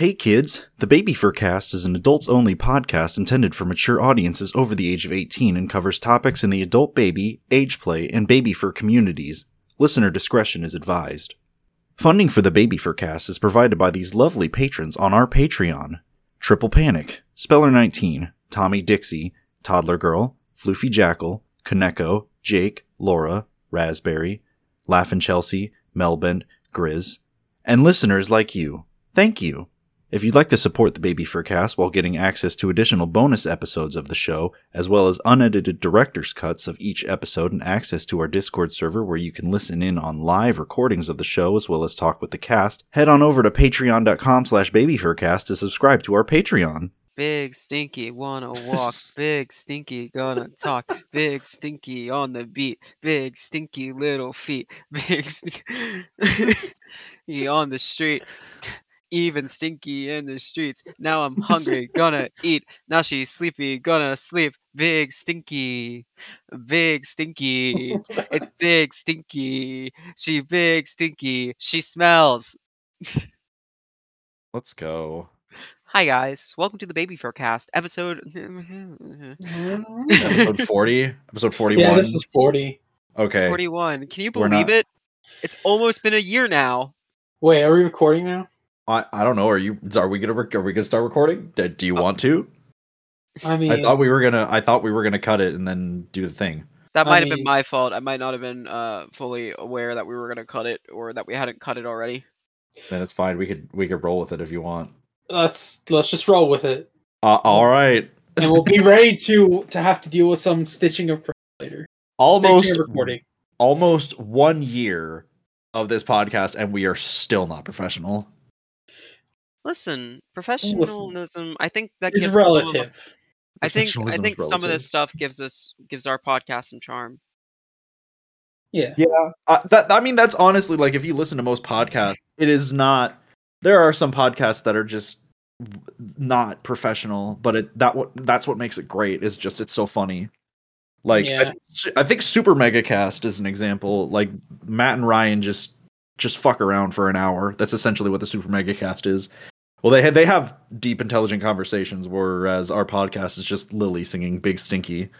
Hey kids, the Baby Fur Cast is an adults only podcast intended for mature audiences over the age of 18 and covers topics in the adult baby, age play, and baby fur communities. Listener discretion is advised. Funding for the Baby Fur Cast is provided by these lovely patrons on our Patreon Triple Panic, Speller19, Tommy Dixie, Toddler Girl, Floofy Jackal, Kaneko, Jake, Laura, Raspberry, Laughin' Chelsea, Melbend, Grizz, and listeners like you. Thank you. If you'd like to support the Baby Fur Cast while getting access to additional bonus episodes of the show, as well as unedited director's cuts of each episode and access to our Discord server where you can listen in on live recordings of the show as well as talk with the cast, head on over to patreon.com slash babyfurcast to subscribe to our Patreon. Big stinky wanna walk, big stinky gonna talk, big stinky on the beat, big stinky little feet, big stinky on the street, even stinky in the streets. Now I'm hungry, gonna eat. Now she's sleepy, gonna sleep. Big stinky, big stinky. It's big stinky. She big stinky. She smells. Let's go. Hi guys, welcome to the Baby Fur Cast episode. Episode 40? Episode 41? Yeah, this is 40. okay. 41. Can you believe not- it? It's almost been a year now. Wait, are we recording now? I, I don't know. Are you? Are we gonna? Rec- are we gonna start recording? Do, do you want to? I mean, I thought we were gonna. I thought we were gonna cut it and then do the thing. That I might have been my fault. I might not have been uh, fully aware that we were gonna cut it or that we hadn't cut it already. Then it's fine. We could we could roll with it if you want. let's let's just roll with it, Uh, all right. and we'll be ready to to have to deal with some stitching of later. Almost Stitching of recording. almost one year of this podcast, and we are still not professional. Listen, professionalism. I think that It's gives some of- relative. I think I think some of this stuff gives us gives our podcast some charm. Yeah. Yeah, uh, that I mean that's honestly like if you listen to most podcasts, it is not. There are some podcasts that are just not professional, but it that what that's what makes it great is just it's so funny. Like Yeah. I, I think Super Mega Cast is an example. Like Matt and Ryan just just fuck around for an hour. That's essentially what the Super Mega Cast is. Well, they had they have deep, intelligent conversations, whereas our podcast is just Lily singing "Big Stinky."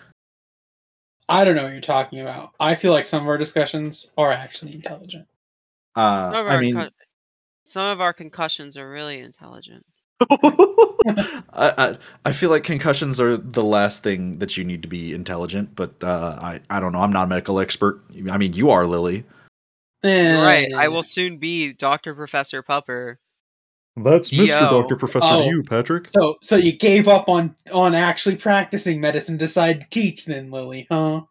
I don't know what you're talking about. I feel like some of our discussions are actually intelligent. Uh, I mean, con- some of our concussions are really intelligent. I, I I feel like concussions are the last thing that you need to be intelligent, but uh, I I don't know. I'm not a medical expert. I mean, you are Lily. You're right. I will soon be Doctor Professor Pupper. That's Mr. Dr. Professor Oh. you, Patrick. So, so you gave up on on actually practicing medicine, decided to teach, then, Lily, huh?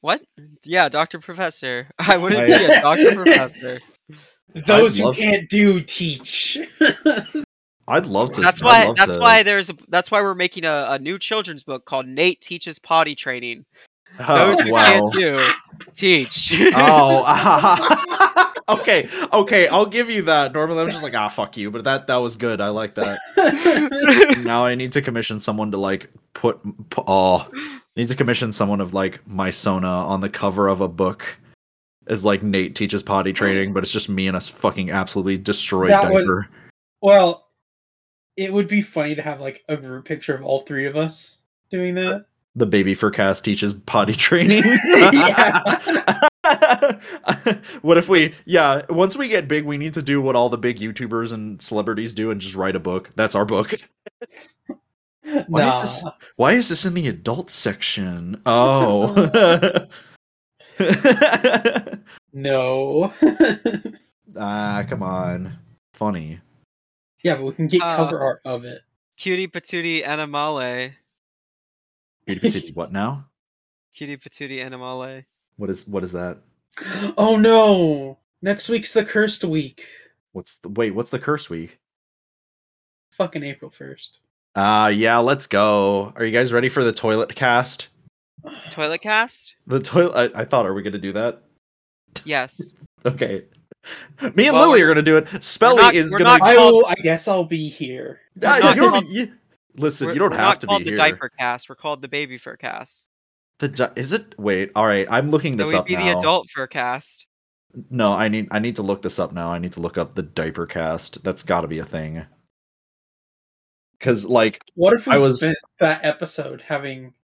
What? Yeah, Doctor Professor. I wouldn't I- be a Doctor Professor. Those who can't do teach. I'd love to. That's why. That's to- why there's. A, that's why we're making a, a new children's book called Nate Teaches Potty Training. Oh, Those who wow. can't do, teach. Oh, okay, okay. I'll give you that. Normally, I'm just like, ah, fuck you. But that that was good. I like that. now I need to commission someone to like put. pu- Oh, need to commission someone of like my Sona on the cover of a book. As like Nate teaches potty training, but it's just me and a fucking absolutely destroyed That would- diaper. well, it would be funny to have like a group picture of all three of us doing that. The baby fur cast teaches potty training. what if we yeah once we get big we need to do what all the big youtubers and celebrities do and just write a book that's our book Why is this- why is this in the adult section oh No. ah come on funny yeah, but we can get Uh, cover art of it. Cutie patootie animale. Cutie patootie, what now Cutie patootie animale. what is what is that Oh no! Next week's the cursed week. what's the wait what's the curse week Fucking April first. uh yeah let's go are you guys ready for the toilet cast Toilet cast? the toilet I, I thought are we gonna do that Yes. Okay. Me and Well, Lily we're- gonna do it. Spelly not- is gonna. not I will. I guess I'll be here. Ah, not you don't- you- listen, We're- you don't have we're have not to called the diaper cast. We're called the baby fur cast. The di- is it? Wait. All right. I'm looking So this we'd up be now. the adult fur cast. No, I need. I need to look this up now. I need to look up the diaper cast. That's got to be a thing. because like What if we I was- spent that episode having,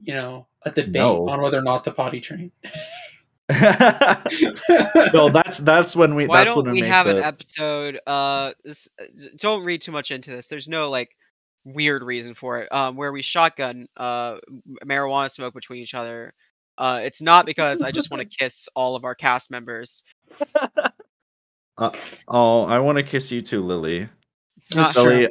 you know, a debate No. on whether or not to potty train? no, that's that's when we Why that's don't when we make have an episode? Uh, this, don't read too much into this. There's no like weird reason for it. Um, where we shotgun uh marijuana smoke between each other. Uh, it's not because I just want to kiss all of our cast members. Uh, Oh, I want to kiss you too, Lily. It's not true. Spelly,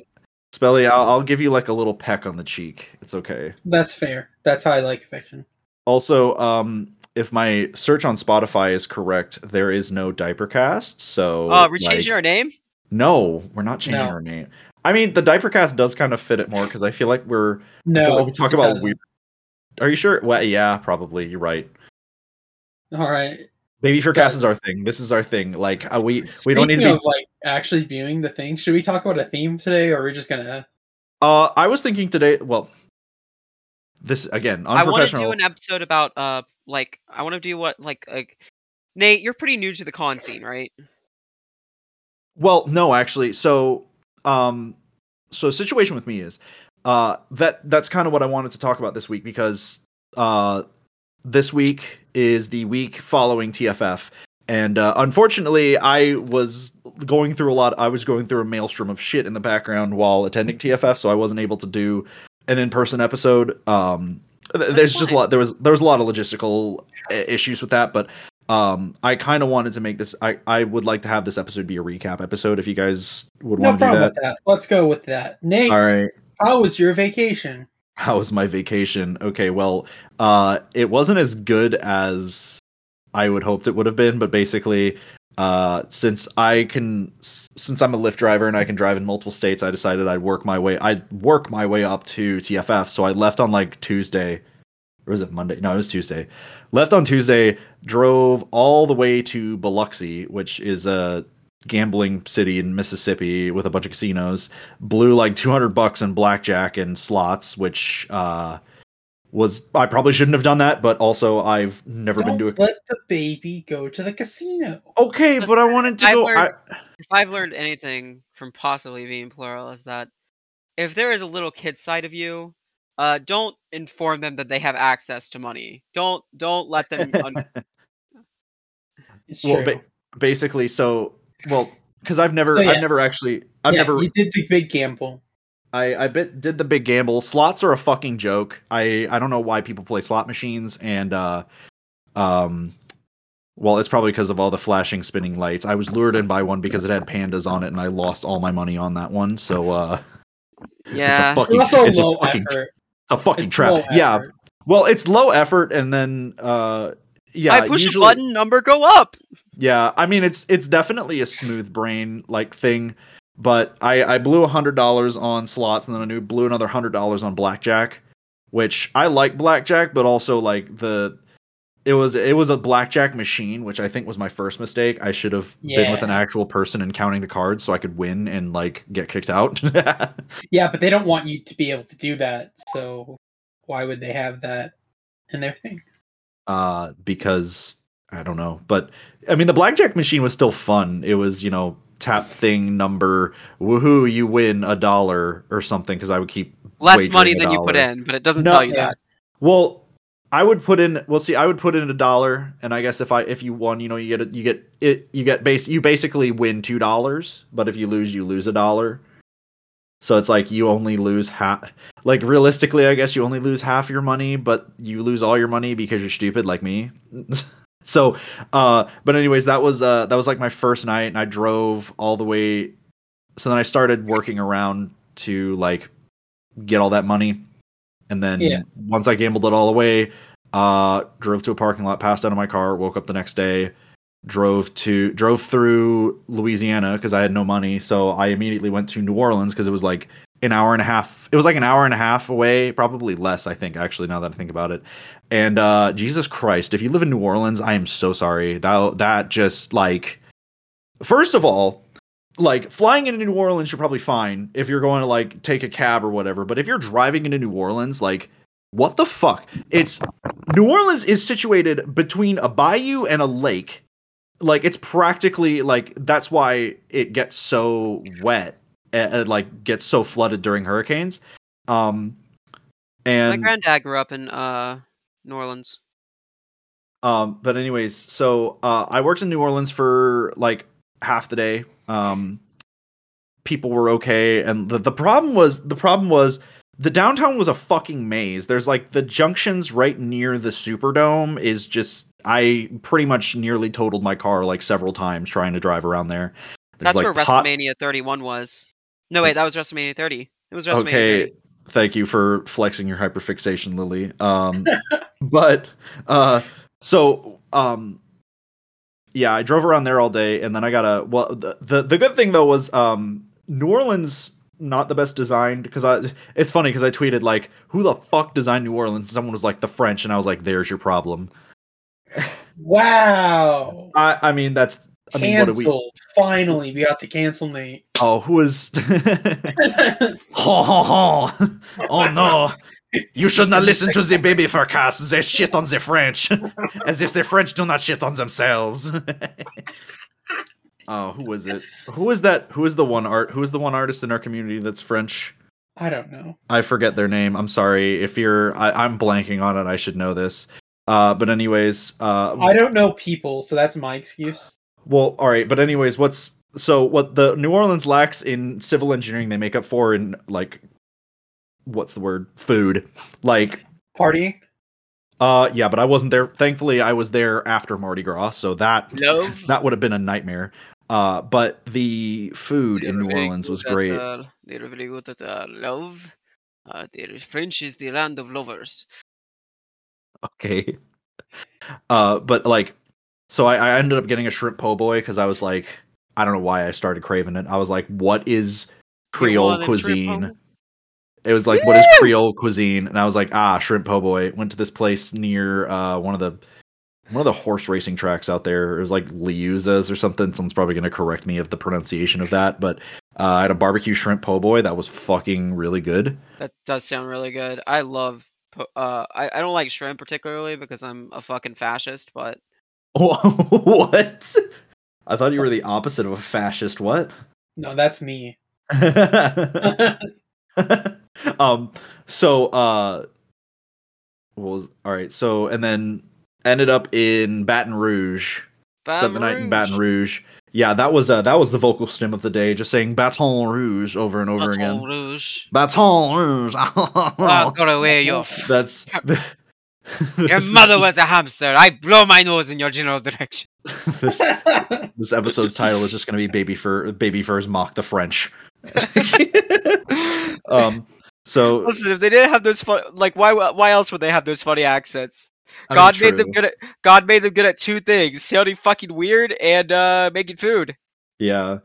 Spelly, I'll, I'll give you like a little peck on the cheek. It's okay. That's fair. That's how I like fiction. Also, um, if my search on Spotify is correct, there is no diaper cast. So, Oh, we're changing like- our name. No, we're not changing No. our name. I mean, the diaper cast does kind of fit it more because I feel like we're No, like we talk about doesn't. weird. Are you sure? Well, yeah, probably. You're right. All right. Baby fur cast is our thing. This is our thing. Like uh, we we don't need to be. of like actually viewing the thing. Should we talk about a theme today, or are we just gonna? Uh, I was thinking today. Well, this again I want to do an episode about uh like I want to do what like like Nate, you're pretty new to the con scene, right? Well, no, actually. So, um, so situation with me is, uh, that that's kind of what I wanted to talk about this week because, uh, this week is the week following TFF, and uh, unfortunately, I was going through a lot. I was going through a maelstrom of shit in the background while attending TFF, so I wasn't able to do an in-person episode. Um, there's just a lot. There was there was a lot of logistical issues with that, but um, I kind of wanted to make this. I I would like to have this episode be a recap episode if you guys would No want to do problem that. with that. Let's go with that. Nate, All right. how was your vacation? How was my vacation? Okay, well, uh, it wasn't as good as I would hoped it would have been, but basically, uh, since I can, since I'm a Lyft driver and I can drive in multiple states, I decided I'd work my way. I'd work my way up to TFF. So I left on like Tuesday, or was it Monday? No, it was Tuesday. Left on Tuesday, drove all the way to Biloxi, which is a gambling city in Mississippi with a bunch of casinos. Blew like 200 bucks in blackjack and slots, which uh, was I probably shouldn't have done that, but also I've never been Don't to a let the baby go to the casino. Okay, but I wanted to I've go. learned- I, If I've learned anything from possibly being plural, is that if there is a little kid side of you, uh, don't inform them that they have access to money. Don't don't let them. Un- It's well, true. ba- basically, so well, because I've never, So, yeah. I've never actually, I've yeah, never, You did the big gamble. I, I bit did the big gamble. Slots are a fucking joke. I, I don't know why people play slot machines, and uh, um, well, it's probably because of all the flashing, spinning lights. I was lured in by one because it had pandas on it, and I lost all my money on that one. So, uh, yeah, it's a fucking, It's also it's a fucking, effort. a fucking It's trap. low Yeah, effort. well, it's low effort, and then, uh, yeah, I push usually, a button, number go up. Yeah, I mean it's it's definitely a smooth brain like thing, but I I blew a hundred dollars on slots and then I knew blew another hundred dollars on blackjack, which I like blackjack, but also like the it was it was a blackjack machine, which I think was my first mistake. I should have been with an actual person and counting the cards so I could win and like get kicked out. Yeah, but they don't want you to be able to do that. So why would they have that in their thing? uh because I don't know, but I mean the blackjack machine was still fun. It was you know tap thing number woohoo you win a dollar or something because I would keep Less money than you put in, but it doesn't No, tell you yeah. that. Well, I would put in. Well, see, I would put in a dollar, and I guess if I if you won, you know, you get a, you get it, you get base, you basically win two dollars, but if you lose, you lose a dollar. So it's like you only lose half. Like realistically, I guess you only lose half your money, but you lose all your money because you're stupid, like me. so, uh, but anyways, that was uh that was like my first night, and I drove all the way. So then I started working around to like get all that money, and then Yeah. once I gambled it all away, uh, drove to a parking lot, passed out of my car, woke up the next day, drove to drove through Louisiana because I had no money, so I immediately went to New Orleans because it was like an hour and a half. It was like an hour and a half away, probably less, I think. Actually, now that I think about it, and uh, Jesus Christ, if you live in New Orleans, I am so sorry. That that just like, first of all. Like flying into New Orleans, you're probably fine if you're going to like take a cab or whatever. But if you're driving into New Orleans, like, what the fuck? It's New Orleans is situated between a bayou and a lake. Like it's practically like that's why it gets so wet uh, like gets so flooded during hurricanes. Um, My granddad grew up in uh, New Orleans. Um, but anyways, so uh, I worked in New Orleans for like half the day. Um, people were okay, and the the problem was the problem was the downtown was a fucking maze. There's like the junctions right near the Superdome is just I pretty much nearly totaled my car like several times trying to drive around there. There's, That's like, where pot- WrestleMania 31 was. No, wait, that was WrestleMania 30. It was WrestleMania okay 30. thank you for flexing your hyperfixation lily um but uh so um yeah i drove around there all day and then i got a well the, the the good thing though was um new orleans not the best designed because i it's funny because i tweeted like who the fuck designed new orleans and someone was like the french and i was like there's your problem Wow. i i mean that's i mean what do Cancelled. we Finally, we got to cancel Nate. oh who is Ho ho ho! Oh no! You should not listen to the baby fur cast. They shit on the French, as if the French do not shit on themselves. oh, who is it? Who is that? Who is the one art? Who is the one artist in our community that's French? I don't know. I forget their name. I'm sorry if you're. I, I'm blanking on it. I should know this. Uh, but anyways, uh, I don't know people, so that's my excuse. Well, all right. But anyways, what's so what the New Orleans lacks in civil engineering, they make up for in like, what's the word? Food. Like party. Uh, yeah, but I wasn't there. Thankfully, I was there after Mardi Gras, so that Love. that would have been a nightmare. Uh, but the food in New Orleans was great. They're really good at uh, love. Uh, the French is the land of lovers. Okay. Uh, but like, so I, I ended up getting a shrimp po' boy because I was like, I don't know why I started craving it. I was like, what is Creole cuisine? It was like, what is Creole cuisine? And I was like, ah, shrimp po' boy. Went to this place near uh one of the one of the horse racing tracks out there. It was like Liuzza's or something. Someone's probably gonna correct me of the pronunciation of that, but uh, I had a barbecue shrimp po' boy that was fucking really good. That does sound really good. I love. po- Uh, I, I don't like shrimp particularly because I'm a fucking fascist, but what? I thought you were the opposite of a fascist. What? No, that's me. um. So, uh, was all right? So, and then ended up in Baton Rouge. Spent the night in Baton Rouge. Yeah, that was uh, that was the vocal stem of the day, just saying Baton Rouge over and over again. Baton again. Rouge. Baton Rouge. I'll go away, your That's your mother was a hamster. I blow my nose in your general direction. this this episode's title is just going to be baby fur baby furs mock the French. um. So Listen, if they didn't have those fun, like why why else would they have those funny accents? I mean, God made them good at God made them good at two things: sounding fucking weird and uh making food. Yeah.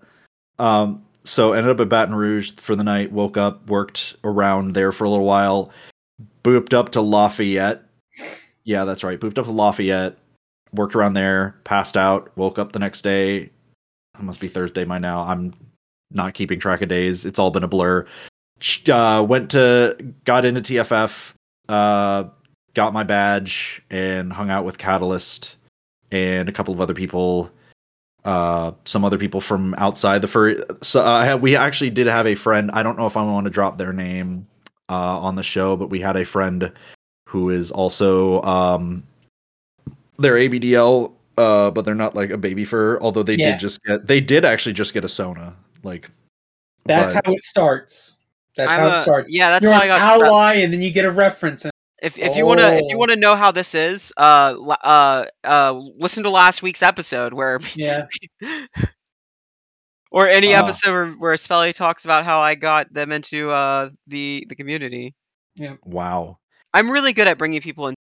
Um, so ended up at Baton Rouge for the night, woke up, worked around there for a little while, booped up to Lafayette. Yeah, that's right. Booped up to Lafayette, worked around there, passed out, woke up the next day. It must be Thursday by now. I'm not keeping track of days. It's all been a blur. Uh, went to got into TFF, uh, got my badge, and hung out with Catalyst and a couple of other people uh some other people from outside the furry so uh, I we actually did have a friend i don't know if i want to drop their name uh on the show but we had a friend who is also um they're abdl uh but they're not like a baby fur although they Yeah. did just get they did actually just get a sona like That's but- how it starts. That's I'm how a- it starts. Yeah, that's You're how I got. strep- ally, and then you get a reference. And If if you wanna if you Oh. wanna know how this is, uh uh uh listen to last week's episode where yeah, or any Ah. episode where, where Spelly talks about how I got them into uh the the community. Yeah. Wow I'm really good at bringing people in.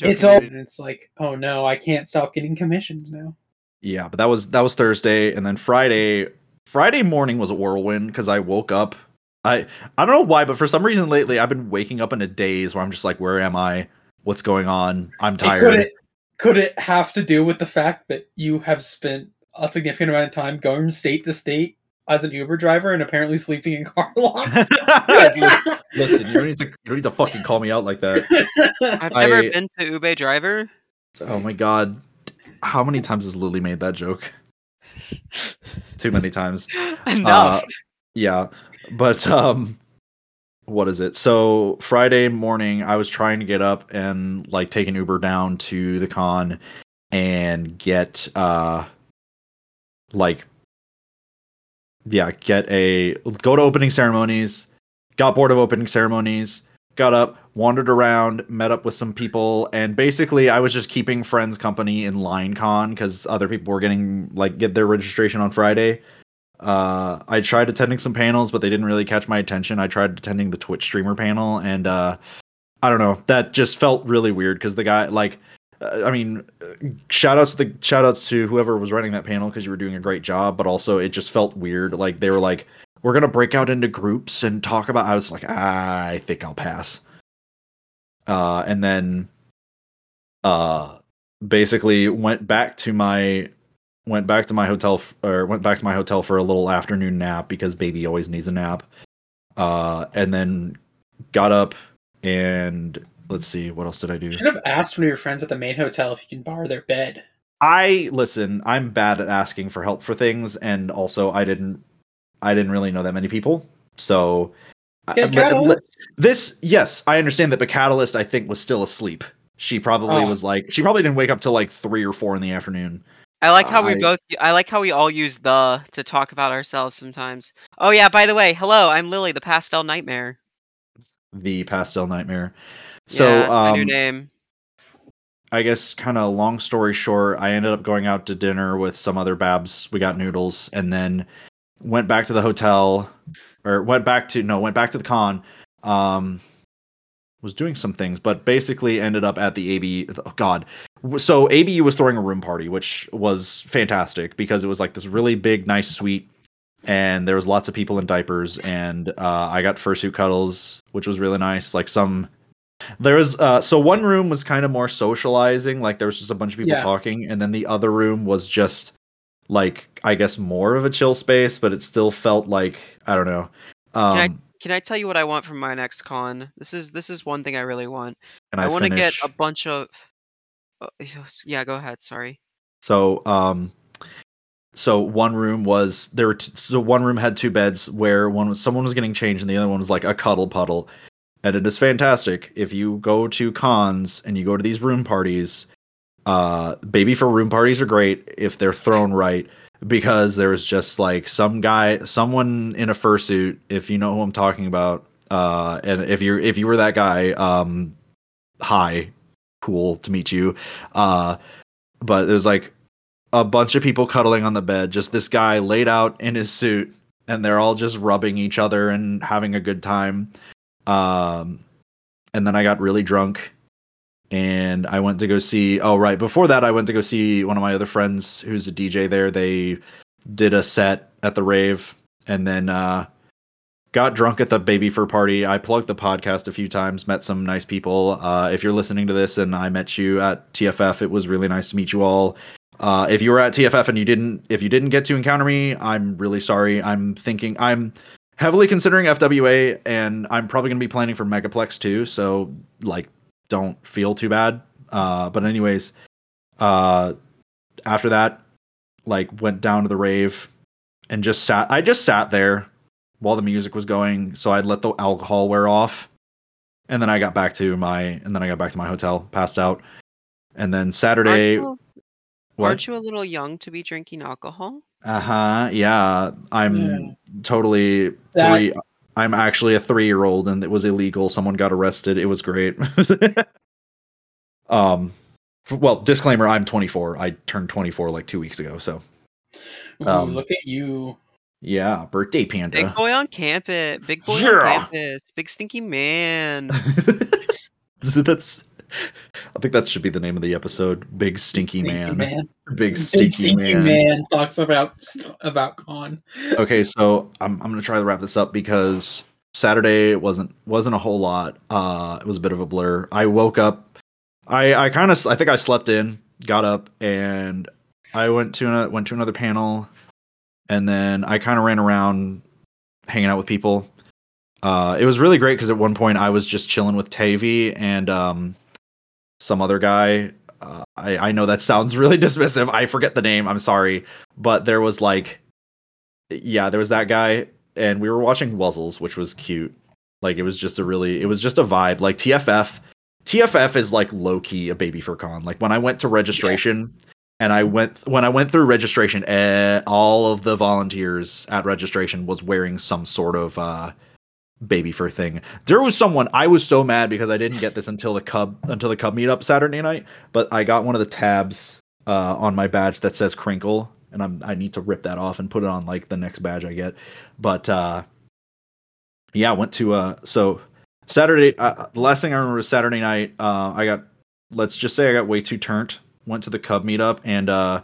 it's all. And it's like, oh no, I can't stop getting commissions now. yeah but that was that was thursday and then friday friday morning was a whirlwind because i woke up i i don't know why but for some reason lately i've been waking up in a daze where i'm just like where am i what's going on i'm It tired could it could it have to do with the fact that you have spent a significant amount of time going from state to state as an Uber driver and apparently sleeping in car lots? listen, listen, you don't need to you don't need to fucking call me out like that I've never I- been to Ube Driver. oh my god how many times has Lily made that joke? Too many times. Enough. Uh, yeah, but um, what is it? So Friday morning, I was trying to get up and like take an Uber down to the con and get uh, like, yeah, get a go to opening ceremonies. Got bored of opening ceremonies. Got up, wandered around, met up with some people, and basically I was just keeping friends company in LineCon because other people were getting like get their registration on Friday. Uh, I tried attending some panels, but they didn't really catch my attention. I tried attending the Twitch streamer panel, and uh, I don't know, that just felt really weird because the guy, like, I mean, shout outs to the shout outs to whoever was running that panel because you were doing a great job, but also it just felt weird. Like they were like, we're gonna break out into groups and talk about. I was like, I think I'll pass. Uh, and then, uh, basically went back to my went back to my hotel f- or went back to my hotel for a little afternoon nap because baby always needs a nap. Uh, and then got up and let's see what else did I do. You should have asked one of your friends at the main hotel if you can borrow their bed. I listen. I'm bad at asking for help for things, and also I didn't. I didn't really know that many people, so. Yeah, I- Catalyst. this, yes, I understand that, but Catalyst, I think, was still asleep. She probably Oh. was like, she probably didn't wake up till like three or four in the afternoon. I like how we both. I like how we all use the to talk about ourselves sometimes. Oh yeah, by the way, hello, I'm Lily, the pastel nightmare. The pastel nightmare. So, yeah, my new um, name. I guess kind of long story short, I ended up going out to dinner with some other babs. We got noodles and then went back to the hotel or went back to no, went back to the con. Um was doing some things, but basically ended up at the AB oh god. So ABU was throwing a room party, which was fantastic because it was like this really big nice suite and there was lots of people in diapers and uh I got fursuit cuddles, which was really nice. Like some there was uh so one room was kind of more socializing, like there was just a bunch of people Yeah. talking, and then the other room was just like I guess more of a chill space, but it still felt like I don't know. Um Can Can I tell you what I want from my next con? This is this is one thing I really want. and I, I, want to get a bunch of. Uh, yeah, go ahead. Sorry. So, um, so one room was there were t- so one room had two beds where one was someone was getting changed and the other one was like a cuddle puddle, and it is fantastic. If you go to cons and you go to these room parties, uh, baby fur room parties are great if they're thrown right because there was just like some guy, someone in a fursuit, if you know who I'm talking about, uh, and if you're if you were that guy, um, hi, cool to meet you, uh but there's like a bunch of people cuddling on the bed just this guy laid out in his suit and they're all just rubbing each other and having a good time um and then i got really drunk and i went to go see oh right. Before that i went to go see one of my other friends who's a dj there. They did a set at the rave and then uh got drunk at the baby fur party. I plugged the podcast a few times met some nice people. Uh, if you're listening to this and i met you at tff it was really nice to meet you all. Uh, if you were at tff and you didn't if you didn't get to encounter me i'm really sorry. I'm thinking i'm heavily considering fwa and i'm probably going to be planning for megaplex too so like don't feel too bad uh, but anyways uh, after that like went down to the rave and just sat i just sat there while the music was going, so I'd let the alcohol wear off. And then I got back to my and then I got back to my hotel, passed out. And then Saturday Aren't you, what? aren't you a little young to be drinking alcohol? Uh-huh. Yeah. I'm Yeah. totally That- three I'm actually a 3-year-old and it was illegal. Someone got arrested. It was great. um f- well, disclaimer, I'm 24. I turned 24 like 2 weeks ago, so Ooh, Um, look at you. yeah, birthday panda. Big boy on campus. Big boy Yeah. on campus. Big stinky man. that's I think that should be the name of the episode. Big stinky, Stinky man. man. Big Big stinky, stinky man. man. talks about about con. Okay, so I'm I'm gonna try to wrap this up because Saturday wasn't wasn't a whole lot. Uh, it was a bit of a blur. I woke up. I I kind of I think I slept in, got up, and I went to a, went to another panel, and then I kind of ran around, hanging out with people. Uh, it was really great because at one point I was just chilling with Tavi and um, some other guy. uh, I I know that sounds really dismissive. I forget the name. I'm sorry, but there was like, yeah, there was that guy, and we were watching Wuzzles, which was cute. Like it was just a really, it was just a vibe. Like TFF, TFF is like low key a baby fur con. Like when I went to registration. And I went when I went through registration. Eh, all of the volunteers at registration was wearing some sort of uh, baby fur thing. There was someone I was so mad because I didn't get this until the Cub until the Cub meetup Saturday night, but I got one of the tabs uh, on my badge that says Crinkle, and I'm I need to rip that off and put it on like the next badge I get. But uh, yeah, I went to uh so Saturday. Uh, the last thing I remember was Saturday night. Uh, I got let's just say I got way too turned. Went to the Cub meetup and uh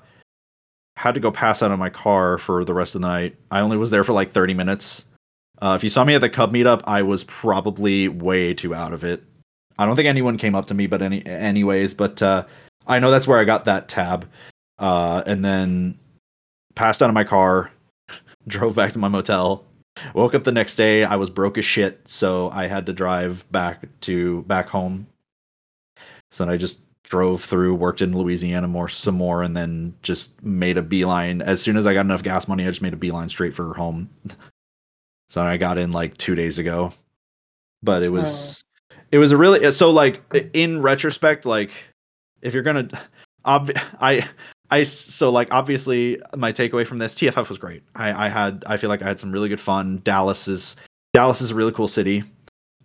had to go pass out of my car for the rest of the night. I only was there for like 30 minutes uh, if you saw me at the Cub meetup, I was probably way too out of it. I don't think anyone came up to me, but any anyways, but uh, I know that's where I got that tab, uh, and then passed out of my car, drove back to my motel. Woke up the next day, I was broke as shit, so I had to drive back to back home. So then I just drove through, worked in Louisiana more some more, and then just made a beeline. As soon as I got enough gas money, I just made a beeline straight for home. So I got in like two days ago, but it was oh. it was a really so like in retrospect, like if you're gonna, ob- I I so like obviously my takeaway from this TFF was great. I I had I feel like I had some really good fun. Dallas is Dallas is a really cool city.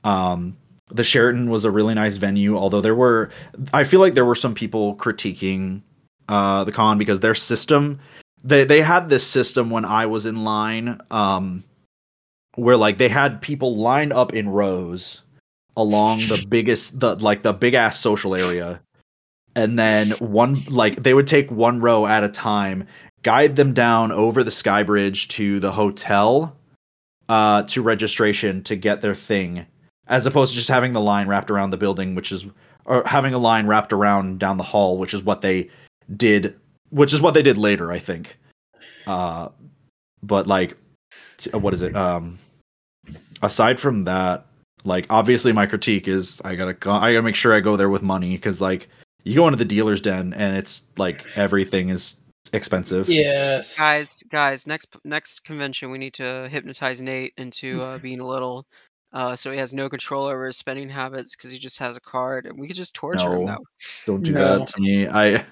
Um, the Sheraton was a really nice venue, although there were I feel like there were some people critiquing uh the con because their system they they had this system when I was in line um where like they had people lined up in rows along the biggest the like the big ass social area. And then one like they would take one row at a time guide them down over the sky bridge to the hotel uh to registration to get their thing as opposed to just having the line wrapped around the building which is or having a line wrapped around down the hall which is what they did which is what they did later i think. Uh but like what is it um aside from that, like obviously my critique is I gotta go, I gotta make sure I go there with money because like you go into the dealer's den and it's like everything is expensive. Yes, guys, guys. Next next convention, we need to hypnotize Nate into uh, being a little, uh, so he has no control over his spending habits because he just has a card, and we could just torture no, him. That don't do no. that to me. I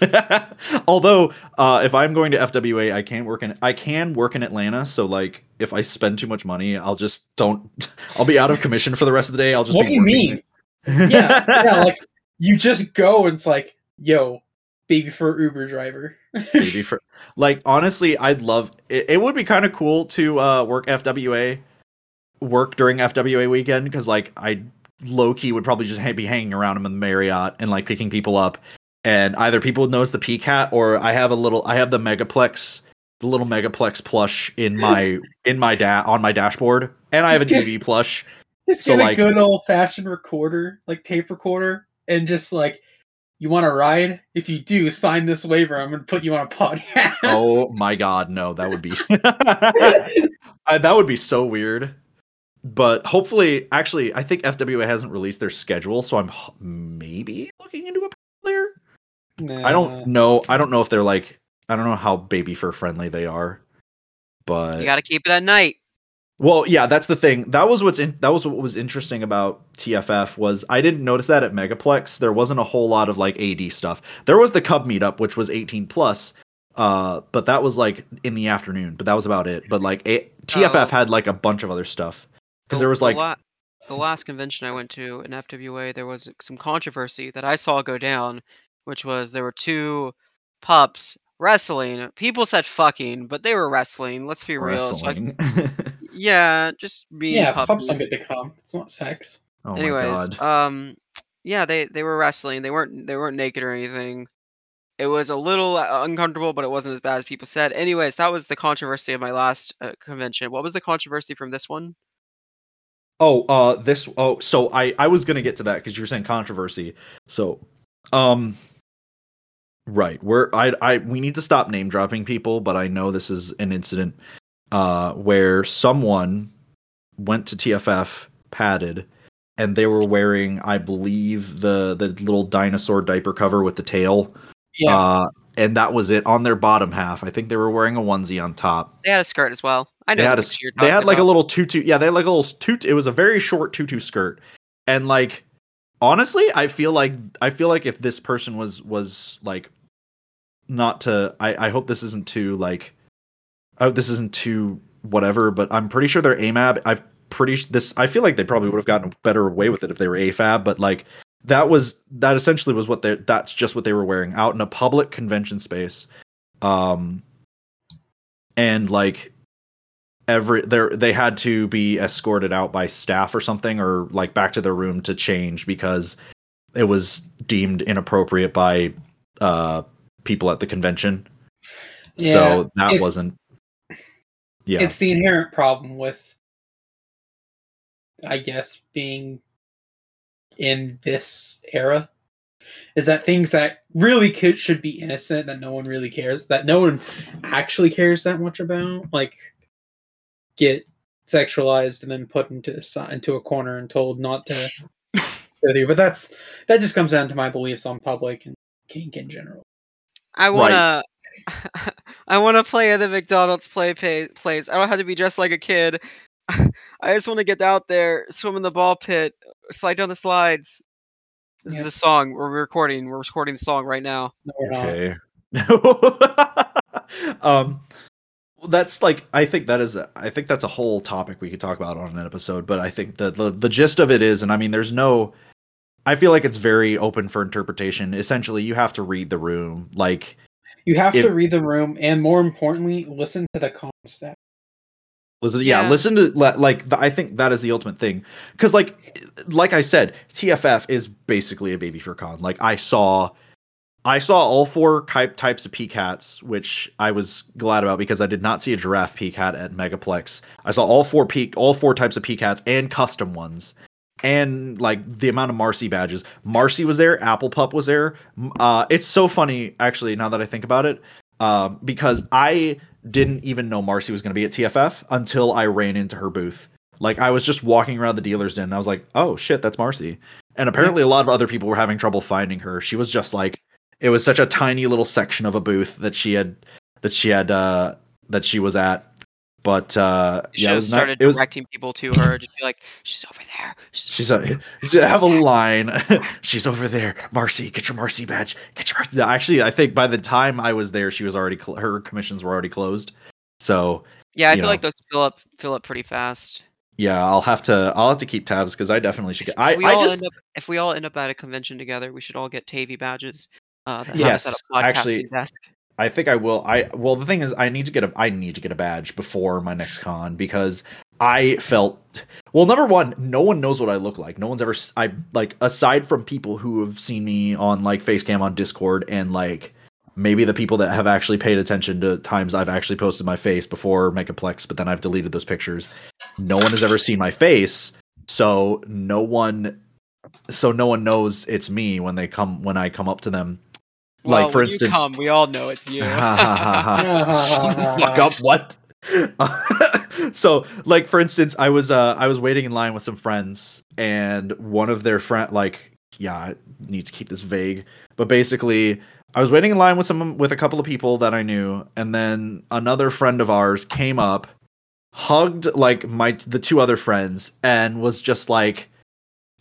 Although, uh, if I'm going to FWA, I can't work in I can work in Atlanta. So like, if I spend too much money, I'll just don't. I'll be out of commission for the rest of the day. I'll just. What do you mean? yeah, yeah. Like you just go and it's like, yo, baby for Uber driver. baby for like honestly, I'd love. It, it would be kind of cool to uh, work FWA, work during FWA weekend because like I low key would probably just be hanging around him in the Marriott and like picking people up and either people know knows the PCAT or I have a little I have the Megaplex the little Megaplex plush in my in my da- on my dashboard and I have a get, plush. Just so get like, a good old fashioned recorder, like tape recorder, and just like you want to ride? If you do, sign this waiver. I'm going to put you on a podcast. Oh my god, no, that would be I, that would be so weird. But hopefully, actually, I think FWA hasn't released their schedule, so I'm maybe looking into a player. Nah. I don't know. I don't know if they're like. I don't know how baby fur friendly they are, but you got to keep it at night. Well, yeah, that's the thing. That was what's in, that was what was interesting about TFF was I didn't notice that at Megaplex there wasn't a whole lot of like AD stuff. There was the Cub meetup which was 18 plus, uh, but that was like in the afternoon. But that was about it. But like a- TFF oh. had like a bunch of other stuff because the, there was like the, la- the last convention I went to in FWA there was some controversy that I saw go down which was there were two pups wrestling. People said fucking, but they were wrestling. Let's be wrestling. real. So I, yeah, just being yeah, puppies. pups don't get to come. It's not sex. Oh Anyways, um, yeah, they they were wrestling. They weren't they weren't naked or anything. It was a little uh, uncomfortable, but it wasn't as bad as people said. Anyways, that was the controversy of my last uh, convention. What was the controversy from this one? Oh, uh, this. Oh, so I I was gonna get to that because you were saying controversy. So, um, Right. We're I I we need to stop name dropping people, but I know this is an incident uh where someone went to TFF padded and they were wearing, I believe, the the little dinosaur diaper cover with the tail. Yeah. Uh, and that was it on their bottom half. I think they were wearing a onesie on top. They had a skirt as well. I know. They had a, they had like a little tutu. Yeah, they had like a little tutu. It was a very short tutu skirt, and like honestly, I feel like I feel like if this person was was like not to. I I hope this isn't too like. I hope this isn't too whatever, but I'm pretty sure they're AMAB. I've pretty this. I feel like they probably would have gotten better away with it if they were AFAB, but like that was that essentially was what they that's just what they were wearing out in a public convention space um and like every they they had to be escorted out by staff or something or like back to their room to change because it was deemed inappropriate by uh people at the convention Yeah, so that wasn't yeah It's the inherent problem with, I guess, being in this era. Is that things that really could, should be innocent that no one really cares, that no one actually cares that much about, like get sexualized and then put into the into a corner and told not to. go there. But that's that just comes down to my beliefs on public and kink in general. I wanna. I wanna play at the McDonald's play pay, plays. I don't have to be dressed like a kid. I just want to get out there, swim in the ball pit, slide down the slides. This is a song we're recording. We're recording the song right now. No, we're not. Okay. um well, that's like I think that is a, I think that's a whole topic we could talk about on an episode, but I think the, the the gist of it is and I mean there's no I feel like it's very open for interpretation. Essentially, you have to read the room. Like You have If- to read the room, and more importantly, listen to the concept. listen yeah, Yeah. listen to like the, I think that is the ultimate thing cuz like like I said, TFF is basically a baby fur con. Like I saw I saw all four type types of peak hats, which I was glad about because I did not see a giraffe peak hat at Megaplex. I saw all four peak, all four types of peak hats and custom ones, and like the amount of Marcy badges. Marcy was there, Apple Pup was there. Uh, it's so funny actually now that I think about it, um, because I didn't even know Marcy was going to be at TFF until I ran into her booth. Like I was just walking around the dealer's den, and I was like, "Oh shit, that's Marcy." And apparently, a lot of other people were having trouble finding her. She was just like, it was such a tiny little section of a booth that she had, that she had, uh, that she was at. But uh, You yeah, it was not, started it was. directing people to her. Just be like, she's over there. She's a- have a line. she's over there. Marcy, get your Marcy badge. Get your Marcy. Actually, I think by the time I was there, she was already cl- her commissions were already closed. So yeah, I feel know. like those fill up fill up pretty fast. yeah, I'll have to I'll have to keep tabs because I definitely should get. I if we I all just end up if we all end up at a convention together, we should all get Tavy badges. Uh, Yes, us at a podcasting actually, desk. I think I will. I well, the thing is, I need to get a I need to get a badge before my next con because I felt well. Number one, no one knows what I look like. No one's ever. I like aside from people who have seen me on like Facecam on Discord and like maybe the people that have actually paid attention to times I've actually posted my face before Megaplex, but then I've deleted those pictures. No one has ever seen my face, so no one. So no one knows it's me when they come when I come up to them. Well, like for instance, come, we all know it's you. Fuck up what so like for instance i was uh i was waiting in line with some friends and one of their friend like yeah i need to keep this vague but basically i was waiting in line with some with a couple of people that i knew and then another friend of ours came up hugged like my the two other friends and was just like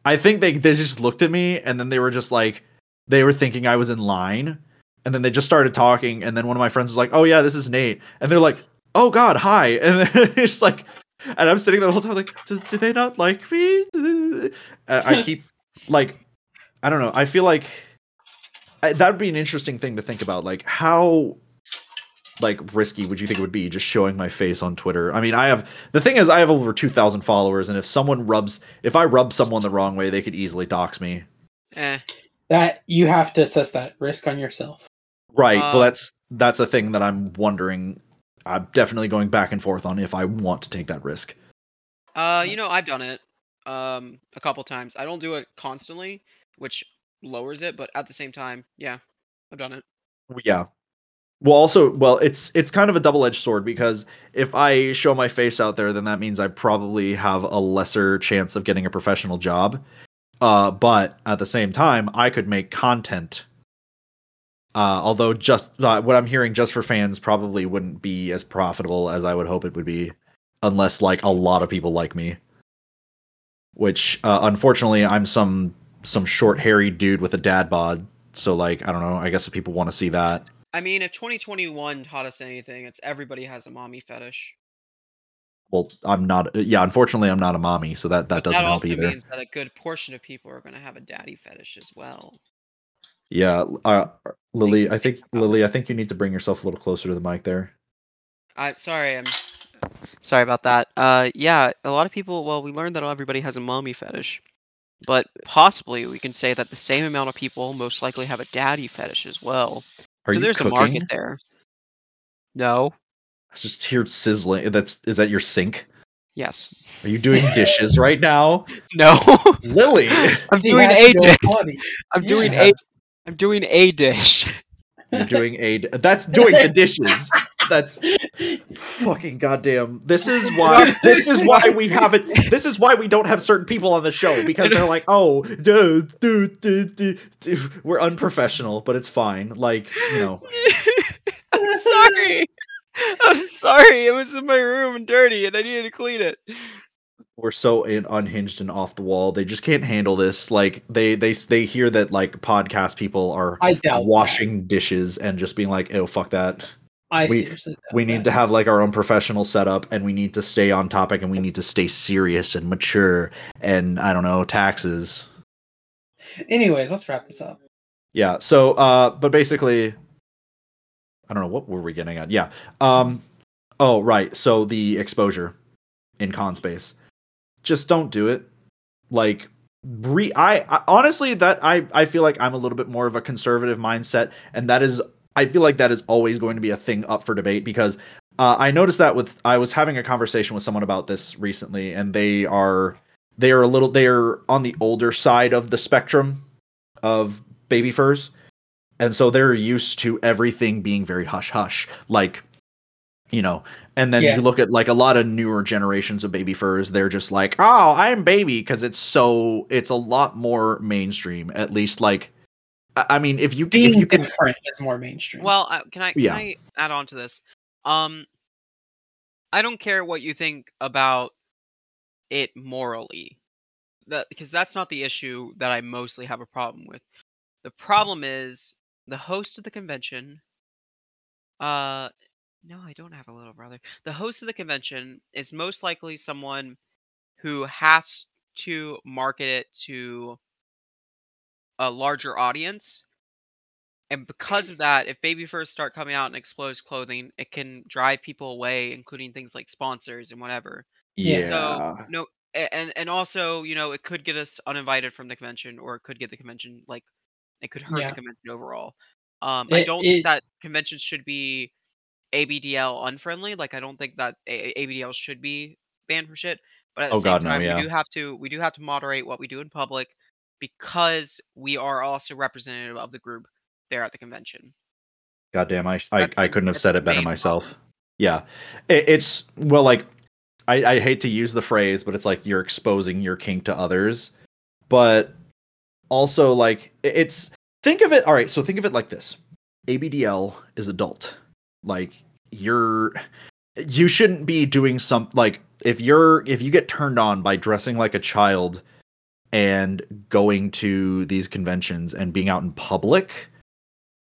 i think they they just looked at me and then they were just like they were thinking i was in line and then they just started talking and then one of my friends was like oh yeah this is nate. And they're like oh god hi. And it's like and i'm sitting there the whole time like did they not like me? I keep like i don't know i feel like I, that would be an interesting thing to think about like how like risky would you think it would be just showing my face on twitter? I mean i have the thing is i have over 2000 followers and if someone rubs if i rub someone the wrong way they could easily dox me. Eh. That you have to assess that risk on yourself. Right. Uh, well, that's that's a thing that I'm wondering. I'm definitely going back and forth on if I want to take that risk. Uh, you know, I've done it um a couple times. I don't do it constantly, which lowers it, but at the same time, yeah, I've done it. Yeah. Well, also, well, it's it's kind of a double edged sword because if I show my face out there, then that means I probably have a lesser chance of getting a professional job. Uh, but at the same time, I could make content. Uh, although just uh, what I'm hearing, just for fans, probably wouldn't be as profitable as I would hope it would be, unless like a lot of people like me. Which, uh, unfortunately, I'm some some short, hairy dude with a dad bod. So, like, I don't know. I guess if people want to see that. I mean, if 2021 taught us anything, it's everybody has a mommy fetish. Well, I'm not. Yeah, unfortunately, I'm not a mommy, so that that But doesn't that help either. means that a good portion of people are going to have a daddy fetish as well. Yeah, uh, Lily, I think Lily, I think you need to bring yourself a little closer to the mic there. I sorry, I'm sorry about that. Uh, yeah, a lot of people. Well, we learned that everybody has a mommy fetish, but possibly we can say that the same amount of people most likely have a daddy fetish as well. Are so you there's cooking? a market there. No. I just hear sizzling. That's is that your sink? Yes. Are you doing dishes right now, No. Lily? I'm doing a dish. I'm doing Yeah. a. I'm doing a dish. You're doing a. That's doing the dishes. That's fucking goddamn. This is why. This is why we haven't. This is why we don't have certain people on the show because they're like, oh, duh, duh, duh, duh, duh." we're unprofessional, but it's fine. Like you know. I'm sorry. I'm sorry. It was in my room and dirty, and I needed to clean it. we're so in, unhinged and off the wall. They just can't handle this. Like they they they hear that like podcast people are washing dishes and just being like, "Oh fuck that." that. I we- We need that. to have like our own professional setup and we need to stay on topic and we need to stay serious and mature and I don't know, taxes. Anyways, let's wrap this up. Yeah. So uh but basically I don't know what were we getting at. Yeah. Um oh right. So the exposure in con space. Just don't do it. Like re I, I honestly that I I feel like I'm a little bit more of a conservative mindset and that is I feel like that is always going to be a thing up for debate because uh, I noticed that with I was having a conversation with someone about this recently and they are they are a little they are on the older side of the spectrum of baby furs and so they're used to everything being very hush hush like you know and then Yeah. you look at like a lot of newer generations of baby furs they're just like oh i'm baby because it's so it's a lot more mainstream at least like i I mean if you if you can different is more mainstream. Well, uh, can I can Yeah. I add on to this? Um, I don't care what you think about it morally, that because that's not the issue that I mostly have a problem with. The problem is the host of the convention. Uh, no, I don't have a little brother. The host of the convention is most likely someone who has to market it to a larger audience and because of that, if baby furs start coming out in exposed clothing, it can drive people away, including things like sponsors and whatever. Yeah. So no, and and also you know it could get us uninvited from the convention, or it could get the convention like it could hurt Yeah. the convention overall. Um, I don't it- think that conventions should be ABDL unfriendly. Like I don't think that A- ABDL should be banned for shit. But at the Oh, same God, no, time, yeah. we do have to we do have to moderate what we do in public because we are also representative of the group there at the convention. goddamn i i, I couldn't have said it better myself problem. yeah it, it's well like I, I hate to use the phrase but it's like you're exposing your kink to others but also like it's think of it all right so think of it like this. Abdl is adult. Like you're you shouldn't be doing some like if you're if you get turned on by dressing like a child and going to these conventions and being out in public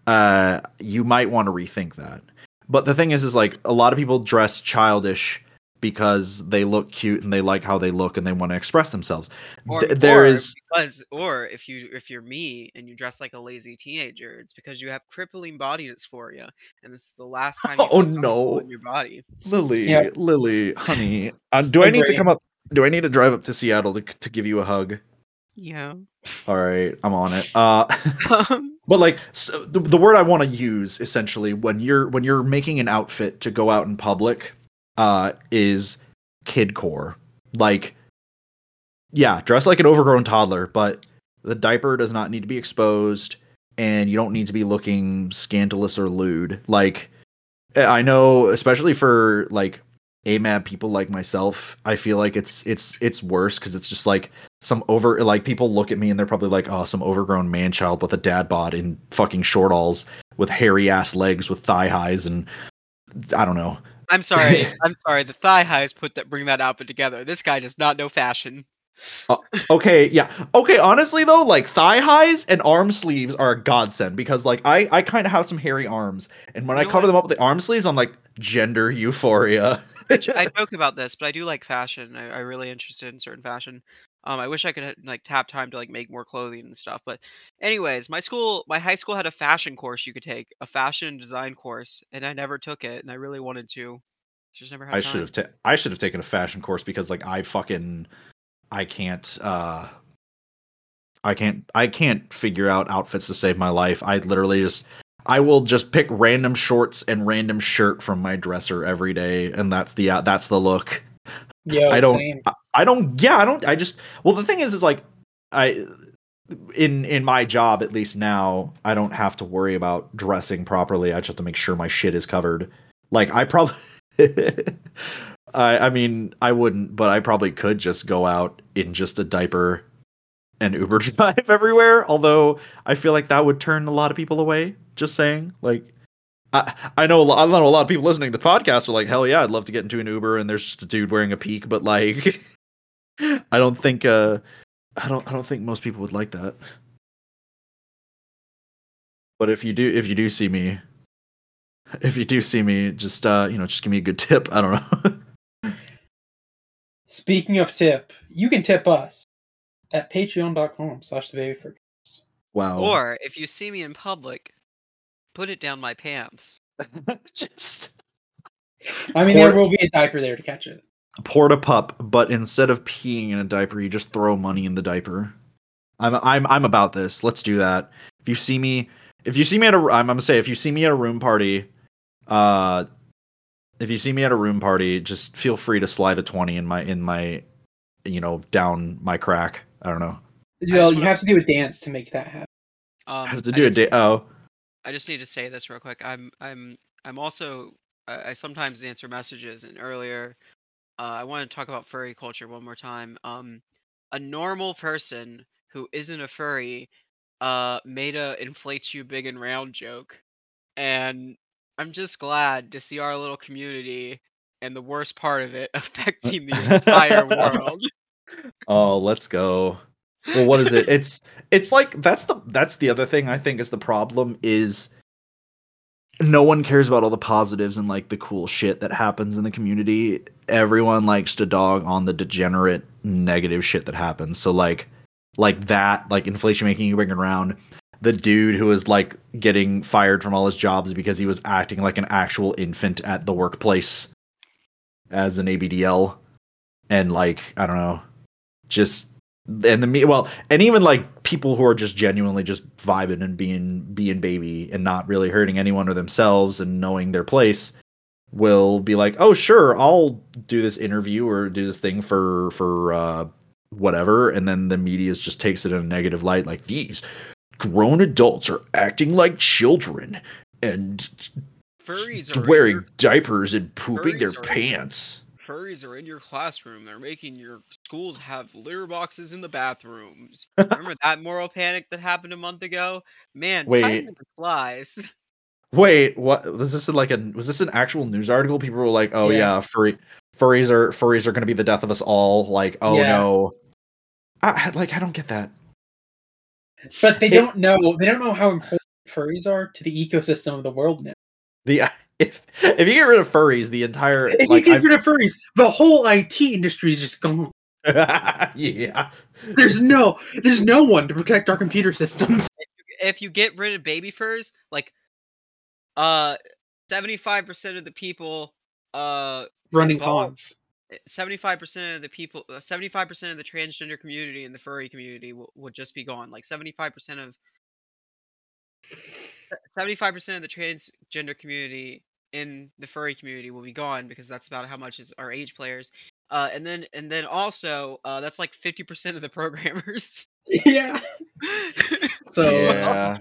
uh you might want to rethink that. But the thing is is like a lot of people dress childish because they look cute and they like how they look and they want to express themselves Or, Th- there or is because or if you if you're me and you dress like a lazy teenager, it's because you have crippling body dysphoria, and this is the last time. You Oh, no. in your body. lily Yeah. lily honey uh, do i need to come up do i need to drive up to seattle to, to give you a hug Yeah. all right i'm on it uh Um, but like so the, the word i want to use essentially when you're when you're making an outfit to go out in public uh is kidcore like yeah dress like an overgrown toddler but the diaper does not need to be exposed and you don't need to be looking scandalous or lewd. Like I know, especially for like AMAB people like myself, I feel like it's it's it's worse because it's just like some over like people look at me and they're probably like, oh, some overgrown man child with a dad bod in fucking short alls with hairy ass legs with thigh highs and I don't know. I'm sorry. I'm sorry. The thigh highs put that bring that outfit together. This guy does not know fashion. Uh, okay, yeah. Okay, honestly though, like thigh highs and arm sleeves are a godsend because like I I kind of have some hairy arms, and when You I cover what? them up with the arm sleeves, I'm like gender euphoria. I joke about this, but I do like fashion. I, I'm really interested in certain fashion. Um, I wish I could like have time to like make more clothing and stuff. But, anyways, my school, my high school had a fashion course you could take, a fashion and design course, and I never took it, and I really wanted to. Just never had I time. should have ta- I should have taken a fashion course because like I fucking I can't uh I can't I can't figure out outfits to save my life. I literally just I will just pick random shorts and random shirt from my dresser every day and that's the uh, that's the look. Yeah, I don't same. I, don't yeah, I don't I just well the thing is is like I in in my job at least now I don't have to worry about dressing properly. I just have to make sure my shit is covered. Like I probably I I mean I wouldn't, but I probably could just go out in just a diaper and Uber drive everywhere. Although I feel like that would turn a lot of people away. Just saying, like I I know a lot, I know a lot of people listening to the podcast are like, hell yeah, I'd love to get into an Uber and there's just a dude wearing a peak, but like I don't think uh I don't I don't think most people would like that. But if you do if you do see me if you do see me, just uh, you know, just give me a good tip. I don't know. Speaking of tip, you can tip us at patreon.com slash the baby for wow. Or if you see me in public, put it down my pants. just I mean, Or- there will be a diaper there to catch it. Porta pup, but instead of peeing in a diaper, you just throw money in the diaper. I'm I'm I'm about this. Let's do that. If you see me, if you see me at a, I'm, I'm gonna say if you see me at a room party, uh, if you see me at a room party, just feel free to slide a twenty in my in my, you know, down my crack. I don't know. Well, you wanna- have to do a dance to make that happen. Um, I have to I do a just- Oh, I just need to say this real quick. I'm I'm I'm also I, I sometimes answer messages and earlier uh, I want to talk about furry culture one more time. Um, a normal person who isn't a furry uh made a inflates you big and round joke, and I'm just glad to see our little community and the worst part of it affecting the entire world. oh, let's go. well what is it it's it's like that's the that's the other thing i think is the problem is no one cares about all the positives and like the cool shit that happens in the community. Everyone likes to dog on the degenerate negative shit that happens. So like like that like inflation making you bring around. The dude who was like getting fired from all his jobs because he was acting like an actual infant at the workplace as an abdl and like i don't know just and the me well and even like people who are just genuinely just vibing and being being baby and not really hurting anyone or themselves and knowing their place will be like oh sure i'll do this interview or do this thing for for uh whatever. And then the media just takes it in a negative light like these grown adults are acting like children and Furries wearing diapers and pooping their pants furries are in your classroom. They're making your schools have litter boxes in the bathrooms. Remember that moral panic that happened a month ago? Man, Wait. time flies. Wait, what was this like a was this an actual news article? People were like, "Oh yeah, Yeah. furry furries are furries are going to be the death of us all." Like, "Oh Yeah. no." I, I- like I don't get that. But they It- don't know. They don't know how important furries are to the ecosystem of the world now. The if if you get rid of furries, the entire If like you get I've- rid of furries, the whole IT industry is just gone. yeah. There's no, there's no one to protect our computer systems. if you get rid of baby furs, like uh 75% of the people uh Running Involved. 75% of the people uh, 75% of the transgender community and the furry community w- would just be gone like 75% of se- 75% of the transgender community in the furry community will be gone because that's about how much is our age players uh, and then and then also uh, that's like 50% of the programmers Yeah. So. Yeah.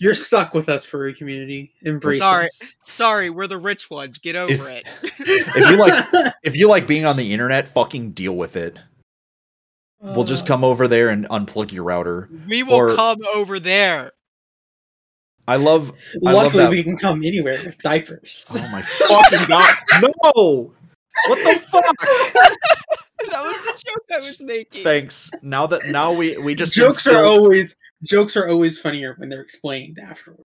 You're stuck with us, furry community. Embrace Sorry. us. Sorry, we're the rich ones. Get over If- it. if you like if you like being on the internet, fucking deal with it. We'll just Uh, come over there and unplug your router. We will or- come over there. I love I love Luckily, that- we can come anywhere with diapers. Oh my fucking god. No! What the fuck? that was the joke I was making. Thanks. Now that now we we just jokes are always jokes are always funnier when they're explained afterwards.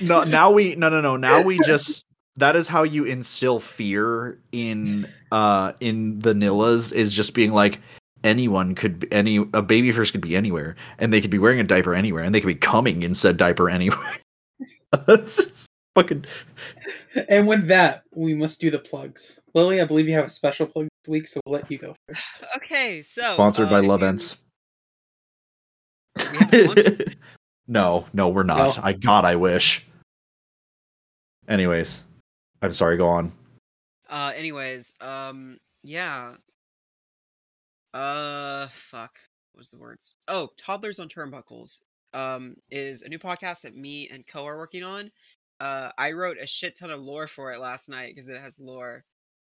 no now we no no no now we just that is how you instill fear in uh in the nillas is just being like anyone could be any a baby first could be anywhere and they could be wearing a diaper anywhere and they could be coming in said diaper anywhere it's, it's fucking And with that, we must do the plugs. Lily, I believe you have a special plug this week, so we'll let you go first. Okay, so sponsored uh, by if love you- ents We have a sponsor? no no we're not No. i god i wish anyways i'm sorry go on Uh, anyways, um, yeah. Uh, fuck. What was the words? Oh, Toddlers on Turnbuckles. Um, is a new podcast that me and Co are working on. Uh, I wrote a shit ton of lore for it last night because it has lore.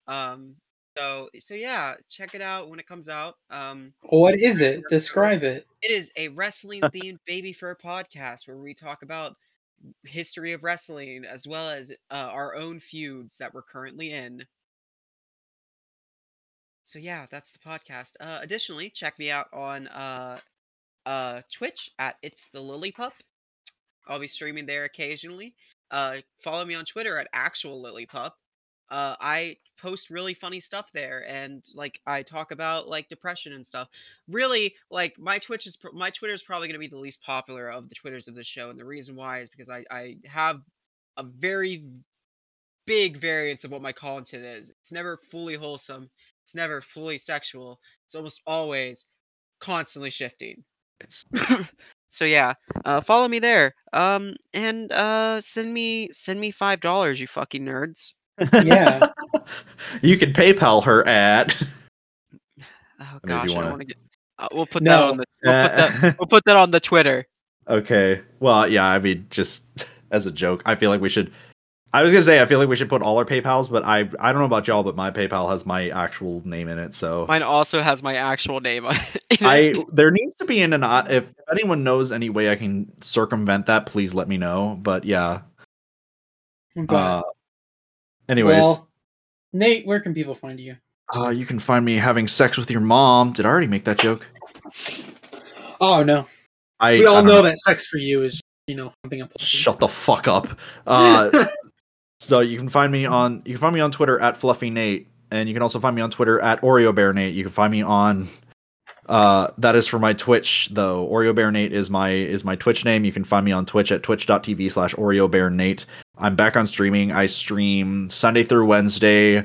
Um, so so yeah, check it out when it comes out. Um, What is it? Describe it. it is a wrestling themed baby fur podcast where we talk about history of wrestling as well as uh, our own feuds that we're currently in. So yeah, that's the podcast. Uh, additionally, check me out on uh, uh, Twitch at it's the Lily Pup. I'll be streaming there occasionally. Uh, follow me on Twitter at actual Lily Pup. Uh, I post really funny stuff there, and like I talk about like depression and stuff really like my twitch is my twitter is probably going to be the least popular of the twitters of the show and the reason why is because i i have a very big variance of what my content is it's never fully wholesome it's never fully sexual it's almost always constantly shifting it's so yeah uh follow me there um and uh send me send me five dollars you fucking nerds Yeah. you can paypal her at oh I mean, if gosh you i don't wanna- want to get uh, we'll put that on the we'll put that we'll put that on the twitter Okay. Well, yeah, I mean, just as a joke, I feel like we should. I was gonna say I feel like we should put all our PayPal's, but I I don't know about y'all, but my PayPal has my actual name in it, so Mine also has my actual name on it. I there needs to be an an if anyone knows any way I can circumvent that, please let me know. But yeah. But, Uh, anyways, well, Nate, where can people find you? uh, you can find me having sex with your mom. Did I already make that joke? Oh no, I we all don't know that sex for you is you know humping a puppy. Shut the fuck up. Uh, so you can find me on you can find me on Twitter at Fluffy Nate, and you can also find me on Twitter at Oreo Bear Nate. You can find me on uh that is for my Twitch though. Oreo Bear Nate is my is my Twitch name. You can find me on Twitch at twitch.tv slash Oreo Bear Nate. I'm back on streaming. I stream Sunday through Wednesday,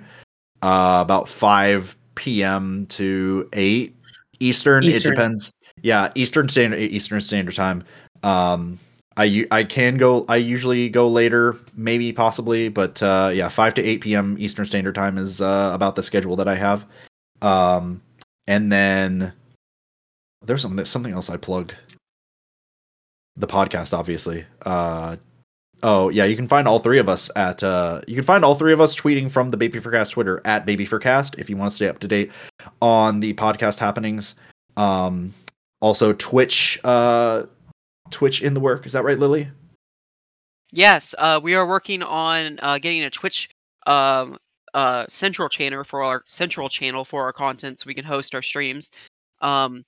uh about five PM to eight Eastern. Eastern. It depends. Yeah, Eastern Standard Eastern Standard Time. Um I I can go. I usually go later, maybe possibly, but uh, yeah, five to eight p.m. Eastern Standard Time is uh, about the schedule that I have. Um, and then there's something something else I plug. The podcast, obviously. Uh, oh yeah, you can find all three of us at. Uh, you can find all three of us tweeting from the Baby Fur Cast Twitter at Baby Fur Cast if you want to stay up to date on the podcast happenings. Um, also Twitch. Uh, Twitch in the work. Is that right, Lily? Yes, uh, we are working on uh, getting a Twitch um, uh, central channel for our central channel for our content, so we can host our streams. Um,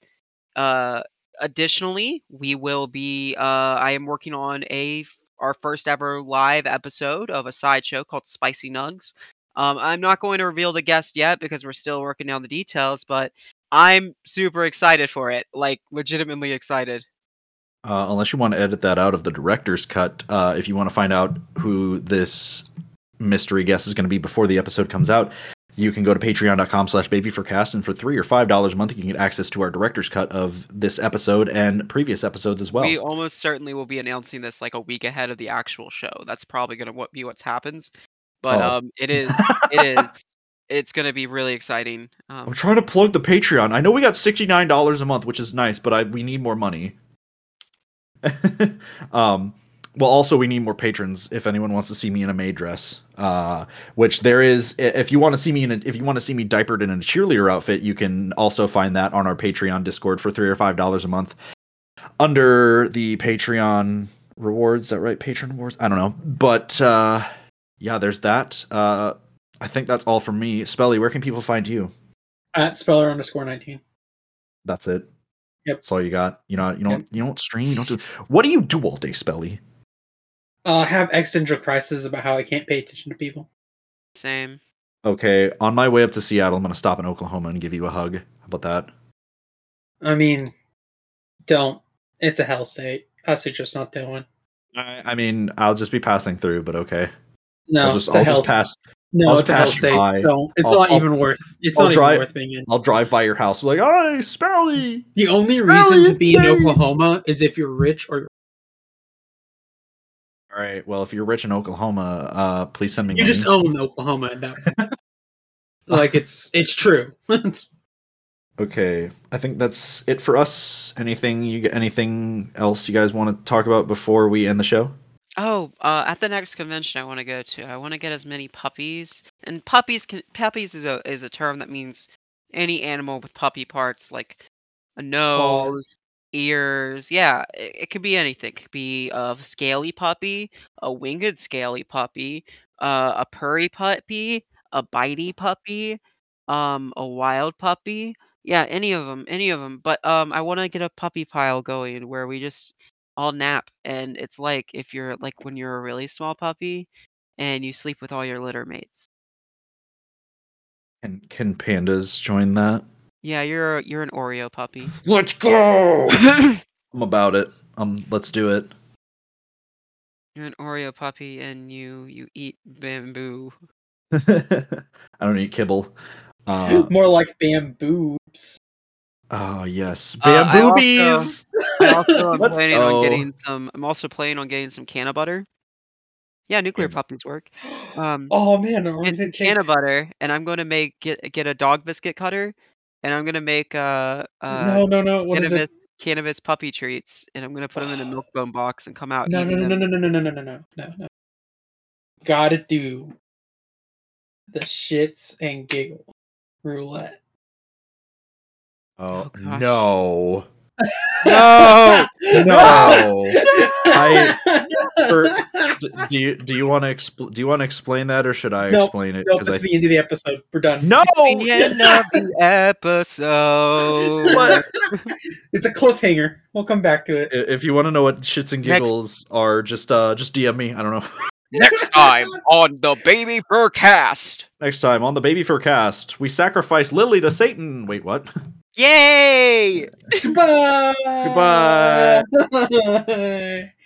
uh, additionally, we will be. Uh, I am working on a our first ever live episode of a sideshow called Spicy Nugs. Um, I'm not going to reveal the guest yet because we're still working down the details, but I'm super excited for it. Like legitimately excited. Uh, unless you want to edit that out of the director's cut, uh, if you want to find out who this mystery guest is going to be before the episode comes out, you can go to patreon.com slash babyfurcast, and for three or five dollars a month, you can get access to our director's cut of this episode and previous episodes as well. We almost certainly will be announcing this like a week ahead of the actual show. That's probably gonna be what happens. But Oh. um, it is it is it's gonna be really exciting. I'm Um, trying to plug the Patreon. I know we got sixty nine dollars a month, which is nice, but I we need more money. um, well, also we need more patrons. If anyone wants to see me in a maid dress, uh, which there is, if you want to see me in, a, if you want to see me diapered in a cheerleader outfit, you can also find that on our Patreon Discord for three or five dollars a month under the Patreon rewards. Is that right? Patron rewards? I don't know, but uh, yeah, there's that. Uh, I think that's all from me. Spelly, where can people find you? At speller underscore nineteen. That's it. Yep. That's all you got. You know, you don't, Yep. you don't stream. You don't do. What do you do all day, Spelly? Uh, I have existential crisis about how I can't pay attention to people. Same. Okay, on my way up to Seattle, I'm gonna stop in Oklahoma and give you a hug. How about that? I mean, don't. It's a hell state. I suggest not doing. I, I mean, I'll just be passing through, but okay. No, I'll just, it's a I'll hell. just pass. No, I'll it's a hell state. by. Don't. It's I'll- not I'll- even worth. It's I'll not drive- even worth being in. I'll drive by your house, like, "Hey, Spelly." The only Spelly reason to be in. Oklahoma is if you're rich or All right. Well, if you're rich in Oklahoma, uh, please send me. you money. just own Oklahoma at that point. like it's it's true. Okay, I think that's it for us. Anything you anything else you guys want to talk about before we end the show? Oh, uh, at the next convention I want to go to, I want to get as many puppies. And puppies, can, puppies is a is a term that means any animal with puppy parts, like a nose, ears. Yeah, it, it could be anything. It could be a scaly puppy, a winged scaly puppy, uh, a purry puppy, a bitey puppy, um, a wild puppy. Yeah, any of them, any of them. But um, I want to get a puppy pile going where we just all nap, and it's like if you're like when you're a really small puppy, and you sleep with all your litter mates. And can pandas join that? Yeah, you're you're an Oreo puppy. Let's go. I'm about it. Um, let's do it. You're an Oreo puppy and you you eat bamboo. I don't eat kibble. Uh, More like bamboos. Oh yes, Uh, I bamboo also- bees. I also am Let's planning go. on getting some. I'm also planning on getting some canna butter. Yeah, nuclear Canna- puppies work. Um, oh man, are we canna take- butter, and I'm going to make get get a dog biscuit cutter, and I'm going to make uh uh no, no, no. What is cannabis it? cannabis puppy treats, and I'm going to put them in a milk bone box and come out No, no, eating no, no, them. no, no, no, no, no, no, no, no. Gotta do the shits and giggles roulette. Oh, Oh, gosh. no, No! no. I- for- do you do you want to expl- do you want to explain that or should I Nope, explain it? Nope, 'Cause this I- is the end of the episode. We're done. no. the end of the episode. What? It's a cliffhanger. We'll come back to it. If you want to know what shits and Next- giggles are, just uh just DM me. I don't know. Next time on the Baby Fur Cast. Next time on the Baby Fur Cast, we sacrifice Lily to Satan. Wait, what? Yay! Goodbye. Goodbye. Goodbye.